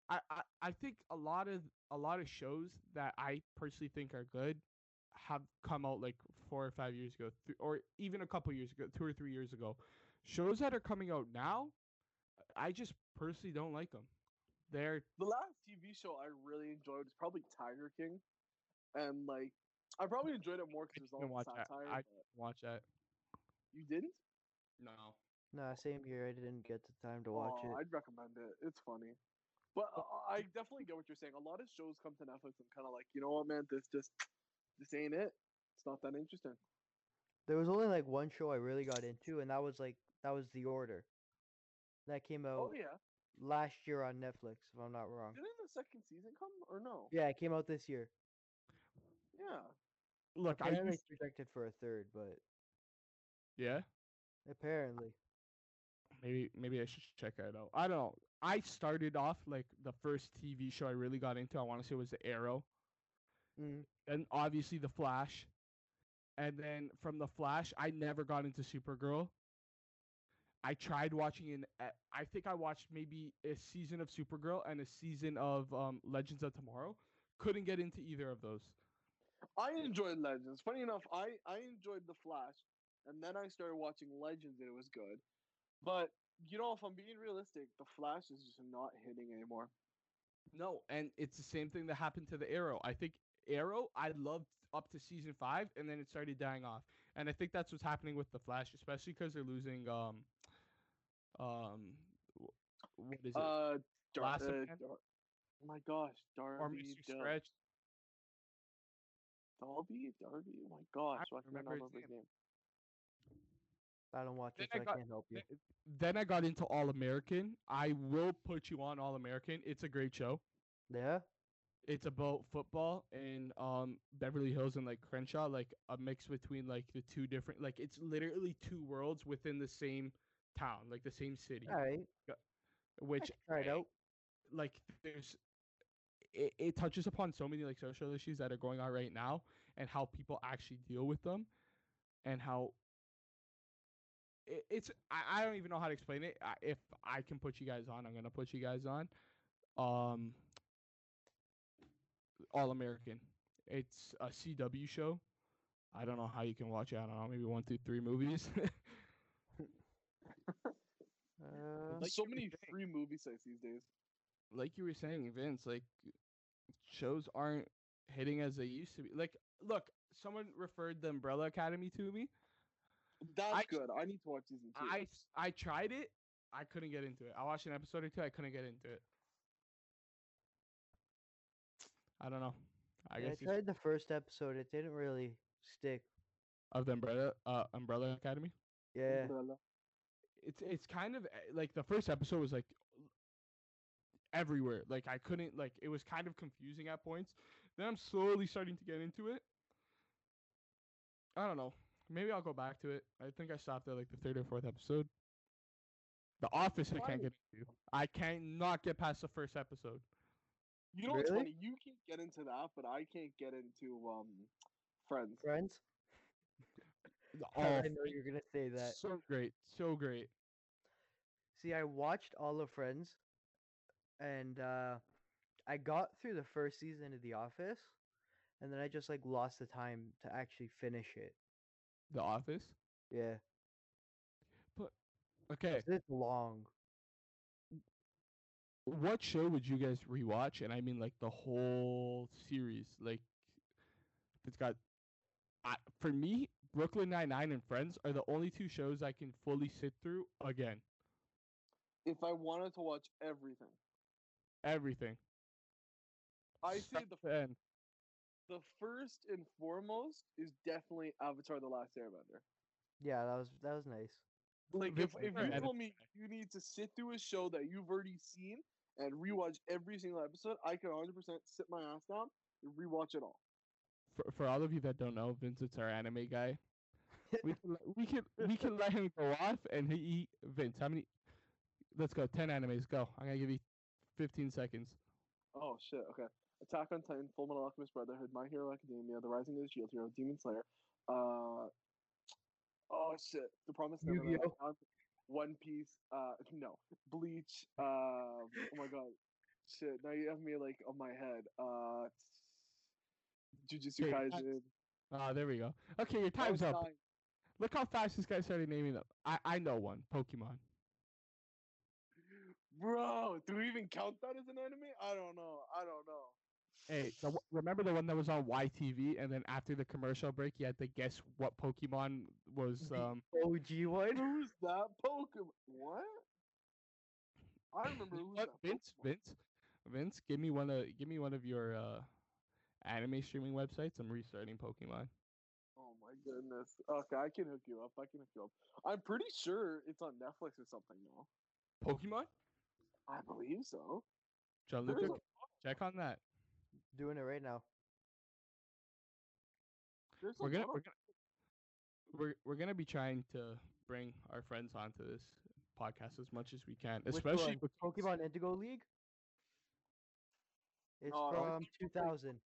I, I I think a lot of a lot of shows that I personally think are good have come out like four or five years ago, th- or even a couple years ago, two or three years ago. Shows that are coming out now, I just personally don't like them. They're The last TV show I really enjoyed was probably Tiger King. And, like, I probably enjoyed it more because there's all didn't the watch that. satire. I but watch that. You didn't? No. nah, same here. I didn't get the time to watch Oh, it. I'd recommend it. It's funny. But uh, I definitely get what you're saying. A lot of shows come to Netflix and kind of like, you know what, man, this just this ain't it. It's not that interesting. There was only like one show I really got into, and that was like that was The Order. That came out. Oh out yeah. last year on Netflix, if I'm not wrong. Didn't the second season come or no? Yeah, it came out this year. Yeah. Look, I it's projected for a third, but yeah. apparently, Maybe maybe I should check that out. I don't know. I started off like the first TV show I really got into. I want to say was the Arrow, mm, and obviously the Flash, and then from the Flash, I never got into Supergirl. I tried watching an. I think I watched maybe a season of Supergirl and a season of um, Legends of Tomorrow. Couldn't get into either of those. I enjoyed Legends. Funny enough, I I enjoyed The Flash, and then I started watching Legends, and it was good. But you know, if I'm being realistic, The Flash is just not hitting anymore. No, and it's the same thing that happened to the Arrow. I think Arrow I loved up to season five, and then it started dying off. And I think that's what's happening with the Flash, especially because they're losing um um what is it Uh, Dar- Last uh. Dar- oh my gosh, Darby, or Mr. Dal- Stretch. Darby, Darby. Oh my gosh, don't I cannot remember his remember his name. name. I don't watch Then it, so I I, got- can't help you. Then I got into All American. I will put you on All American. It's a great show. Yeah. It's about football in um Beverly Hills and like Crenshaw, like a mix between like the two different like it's literally two worlds within the same town, like the same city. All right. Which try out. like there's it, it touches upon so many like social issues that are going on right now and how people actually deal with them and how it, it's I, I don't even know how to explain it I, if i can put you guys on i'm gonna put you guys on um all american it's a cw show i don't know how you can watch it i don't know maybe one through three movies Uh, There's so many saying. free movie sites these days. like you were saying, Vince, like shows aren't hitting as they used to be. Like, look, someone referred the Umbrella Academy to me. That's I- good. I need to watch season two. I s- I tried it. I couldn't get into it. I watched an episode or two. I couldn't get into it. I don't know. I yeah, guess I it's tried the first episode. It didn't really stick. of the Umbrella uh, Umbrella Academy. Yeah. Umbrella. It's it's kind of eh, like the first episode was like everywhere. Like I couldn't like it was kind of confusing at points. Then I'm slowly starting to get into it. I don't know. Maybe I'll go back to it. I think I stopped at like the third or fourth episode. The Office I can't get into. I cannot get past the first episode. You know what's Really? funny? You can't get into that, but I can't get into um Friends. Friends. I know you're gonna say that. so great, so great. See, I watched all of Friends, and uh, I got through the first season of The Office, and then I just like lost the time to actually finish it. The Office. Yeah, But okay, it's long. what show would you guys rewatch? And I mean like the whole series. Like, it's got. I, for me, Brooklyn Nine Nine and Friends are the only two shows I can fully sit through again. If I wanted to watch everything, Everything. I say the to end. the first and foremost is definitely Avatar: The Last Airbender. Yeah, that was that was nice. Like if, if you told me you need to sit through a show that you've already seen and rewatch every single episode, I could 100% sit my ass down and rewatch it all. for, for all of you that don't know, Vincent's our anime guy. We can, let- we can we can let him go off and he, he Vince. How many? Let's go. Ten animes. Go. I'm gonna give you 15 seconds. Oh shit. Okay. Attack on Titan, Full Metal Alchemist Brotherhood, My Hero Academia, The Rising of the Shield Hero, Demon Slayer. Uh. Oh shit. The Promise Neverland. One Piece. Uh. No. Bleach. Um. oh my god. Shit. Now you have me like on my head. Uh. Jujutsu Kaisen. Ah, there we go. Okay, your time's up. Einstein. Look how fast this guy started naming them. I I know one. Pokemon. Bro, do we even count that as an anime? I don't know. I don't know. Hey, the, remember the one that was on YTV, and then after the commercial break, you had to guess what Pokemon was. The Um, OG one. Who's that Pokemon? What? I remember you know who's what, that Vince, Pokemon. Vince, Vince, give me one of give me one of your uh, anime streaming websites. I'm restarting Pokemon. Oh my goodness. Okay, I can hook you up. I can hook you up. I'm pretty sure it's on Netflix or something now. Pokemon, I believe so. Gianluca, There's a- check on that. Doing it right now. There's We're gonna lot we're gonna we're, we're gonna be trying to bring our friends onto this podcast as much as we can, Which especially one? with Pokemon Indigo League. It's I from think it's like 2000.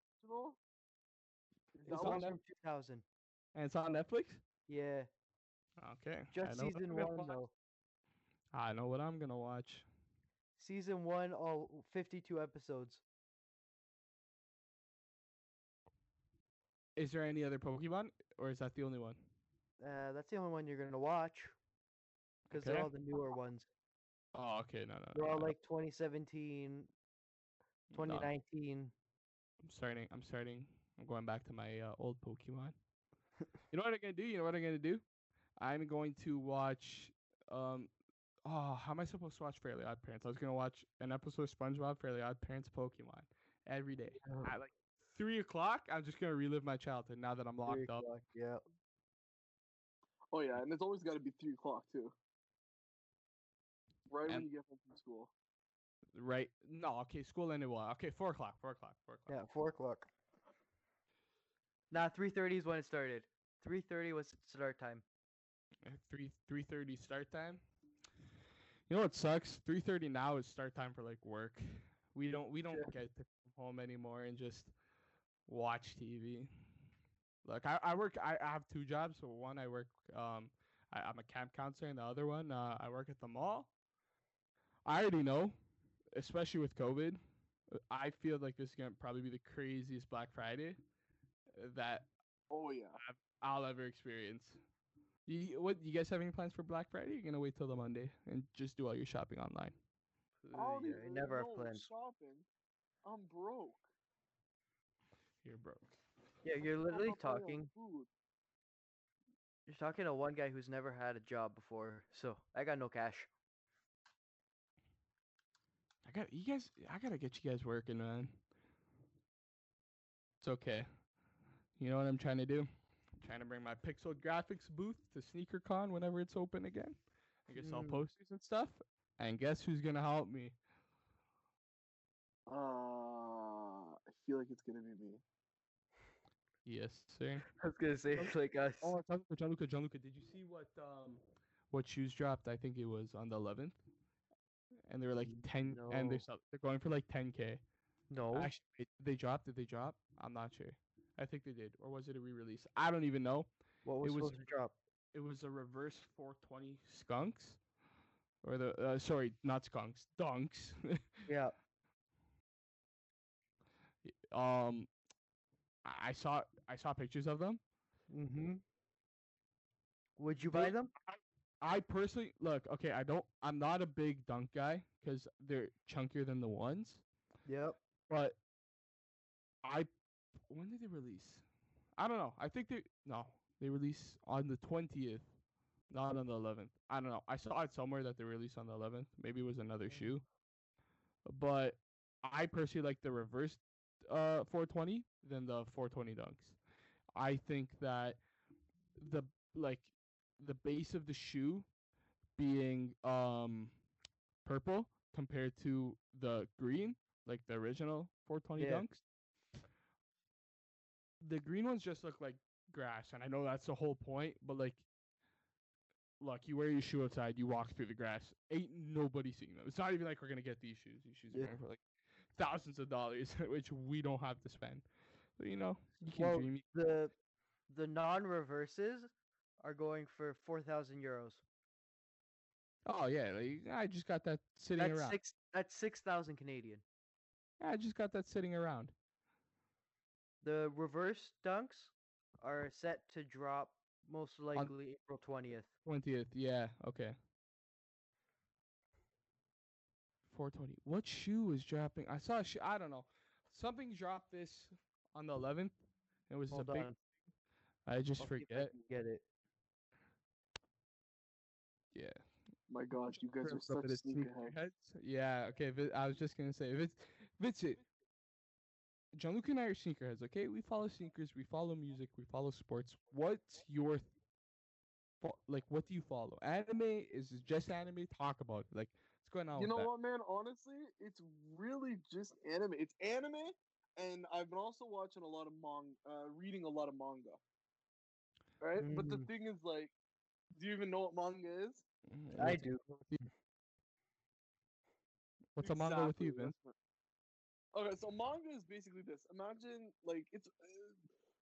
It's It's on from 2000. And it's on Netflix. Yeah, Okay, just season one though. I know what I'm gonna watch. Season one, all 52 episodes. Is there any other Pokemon, or is that the only one? Uh, that's the only one you're gonna watch. Because Okay. they're all the newer ones. Oh, okay, no, no, They're no, all no. like 2017 No, 2019. I'm starting. I'm starting. I'm going back to my uh, old Pokemon. You know what I'm gonna do? You know what I'm gonna do? I'm going to watch. Um, oh, how am I supposed to watch Fairly Odd Parents? I was gonna watch an episode of SpongeBob Fairly Odd Parents Pokemon every day Oh. at like three o'clock. I'm just gonna relive my childhood now that I'm Three locked up. o'clock, Yeah. Oh yeah, and it's always got to be three o'clock too. Right when you get home from school. Right? No, okay. School ended what? Okay, four o'clock. Four o'clock. Four o'clock. Yeah, four o'clock. Nah, three thirty is when it started. Three thirty was start time. Three three thirty start time. You know what sucks? Three thirty now is start time for like work. We don't we don't get to come home anymore and just watch TV. Look, I, I work I, I have two jobs. So one I work um I, I'm a camp counselor and the other one uh, I work at the mall. I already know, especially with COVID, I feel like this is gonna probably be the craziest Black Friday that Oh yeah. I'll ever experience. You, what you guys have any plans for Black Friday? You're gonna wait till the Monday and just do all your shopping online. I oh, yeah, I never have plans. shopping. I'm broke. You're broke. Yeah, you're literally talking. You're talking to one guy who's never had a job before, so I got no cash. I got you guys. I gotta get you guys working, man. It's okay. You know what I'm trying to do? I'm trying to bring my Pixel Graphics booth to SneakerCon whenever it's open again. I can sell Mm. posters and stuff. And guess who's gonna help me? Uh, I feel like it's gonna be me. Yes, sir. I was gonna say it's like us. Oh, Gianluca, Gianluca, Gianluca, did you see what um what shoes dropped? I think it was on the 11th, and they were like 10, and they're sell, they're going for like 10k. no. Actually, they dropped. Did they drop? I'm not sure. I think they did, or was it a re-release? I don't even know. what was, it was- drop? It was a reverse 420 skunks, or the uh, sorry, not skunks, dunks. Yeah. um, I saw I saw pictures of them. Mm-hmm. Would you They- buy them? I personally look okay. I don't. I'm not a big dunk guy because they're chunkier than the ones. Yep. But I, when did they release? I don't know. I think they no. They release on the twentieth, not on the eleventh. I don't know. I saw it somewhere that they released on the eleventh. Maybe it was another shoe. But I personally like the reverse uh 420 than the 420 dunks. I think that the like the base of the shoe being um purple compared to the green, like the original 420 Yeah. dunks. The green ones just look like grass, and I know that's the whole point, but like look, you wear your shoe outside, you walk through the grass. Ain't nobody seeing them. It's not even like we're gonna get these shoes. These shoes are Yeah. for like thousands of dollars, which we don't have to spend. So you know, you can Well, dream. The the non-reverses are going for four thousand euros. Oh yeah, like, I just got that sitting That's around. six. That's six thousand Canadian. I just got that sitting around. The reverse dunks are set to drop most likely April twentieth. Twentieth, yeah, okay. Four twenty. What shoe is dropping? I saw a shoe. I don't know. Something dropped this on the eleventh. It was Hold a big. I just I'll see if I forget. can get it. Yeah. My gosh, you guys are such at its sneakerheads. sneakerheads. Yeah. Okay. Vi- I was just gonna say, if it's Vincent, Gianluca and I are sneakerheads. Okay, we follow sneakers. We follow music. We follow sports. What's your th- fo- like? What do you follow? Anime is just anime. Talk about it. Like, what's going on You with know that? what, man? Honestly, it's really just anime. It's anime, and I've been also watching a lot of manga, uh, reading a lot of manga. Right, but the Mm. thing is, like, do you even know what manga is? Mm, I do. What's a manga with you, Exactly, Vince? Okay, so manga is basically this. Imagine like it's uh,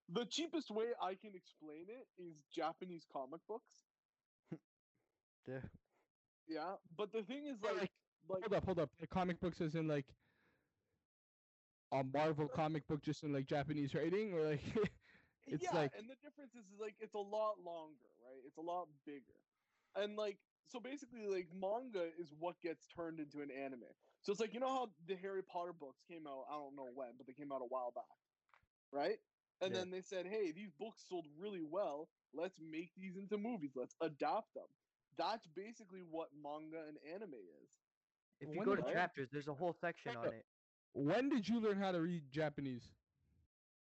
the cheapest way I can explain it is Japanese comic books. Yeah. Yeah, but the thing is But, like like Hold up, hold up. The comic books is in like a Marvel comic book, just in like Japanese writing, or like it's yeah, like and the difference is, is like it's a lot longer, right? It's a lot bigger, and like so basically like manga is what gets turned into an anime. So it's like you know how the Harry Potter books came out. I don't know when, but they came out a while back, right? And Yeah. then they said, "Hey, these books sold really well. Let's make these into movies. Let's adapt them." That's basically what manga and anime is. If you When go to I- chapters, there's a whole section on it. When did you learn how to read Japanese?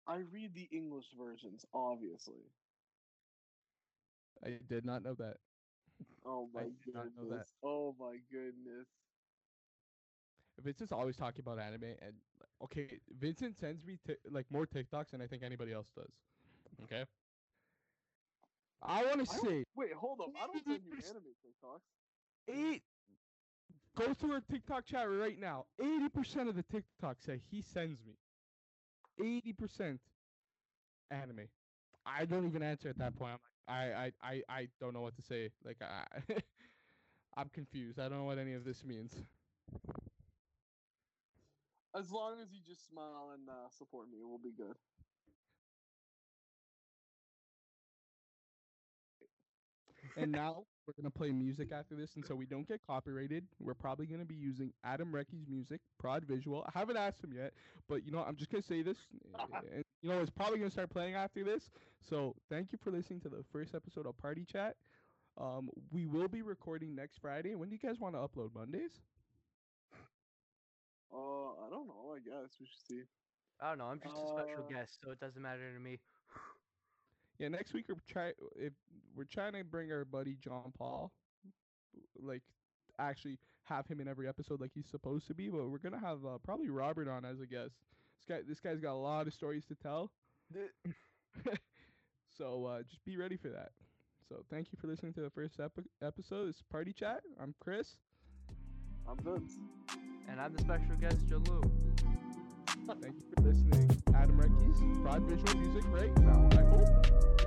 I read the English versions, obviously. I did not know that. Oh my did not know that. goodness. Oh my goodness. Vincent's always talking about anime, and okay, Vincent sends me ti- like more TikToks than I think anybody else does. Okay. I want to say Wait, hold up. I don't send you anime TikToks. eight. Go through our TikTok chat right now. Eighty percent of the TikToks that he sends me, eighty percent anime. I don't even answer at that point. I'm like, I, I, I, I don't know what to say. Like, I, I'm confused. I don't know what any of this means. As long as you just smile and uh, support me, we'll be good. and now we're gonna play music after this, and so we don't get copyrighted, we're probably gonna be using Adam Recky's music, Prod Visual. I haven't asked him yet, but you know I'm just gonna say this, and you know it's probably gonna start playing after this. So thank you for listening to the first episode of Party Chat. Um, we will be recording next Friday. When do you guys want to upload? Mondays? Uh, I don't know. I guess we should see. I don't know. I'm just a special Uh, guest, so it doesn't matter to me. Yeah, next week we're try if we're trying to bring our buddy John Paul, like actually have him in every episode like he's supposed to be. But we're gonna have uh, probably Robert on as a guest. This guy, this guy's got a lot of stories to tell. so uh, just be ready for that. So thank you for listening to the first epi- episode. It's Party Chat. I'm Chris. I'm Vince. And I'm the special guest, Jalou. Thank you for listening. Adam Reckies, Prod Visual Music right now. Bye.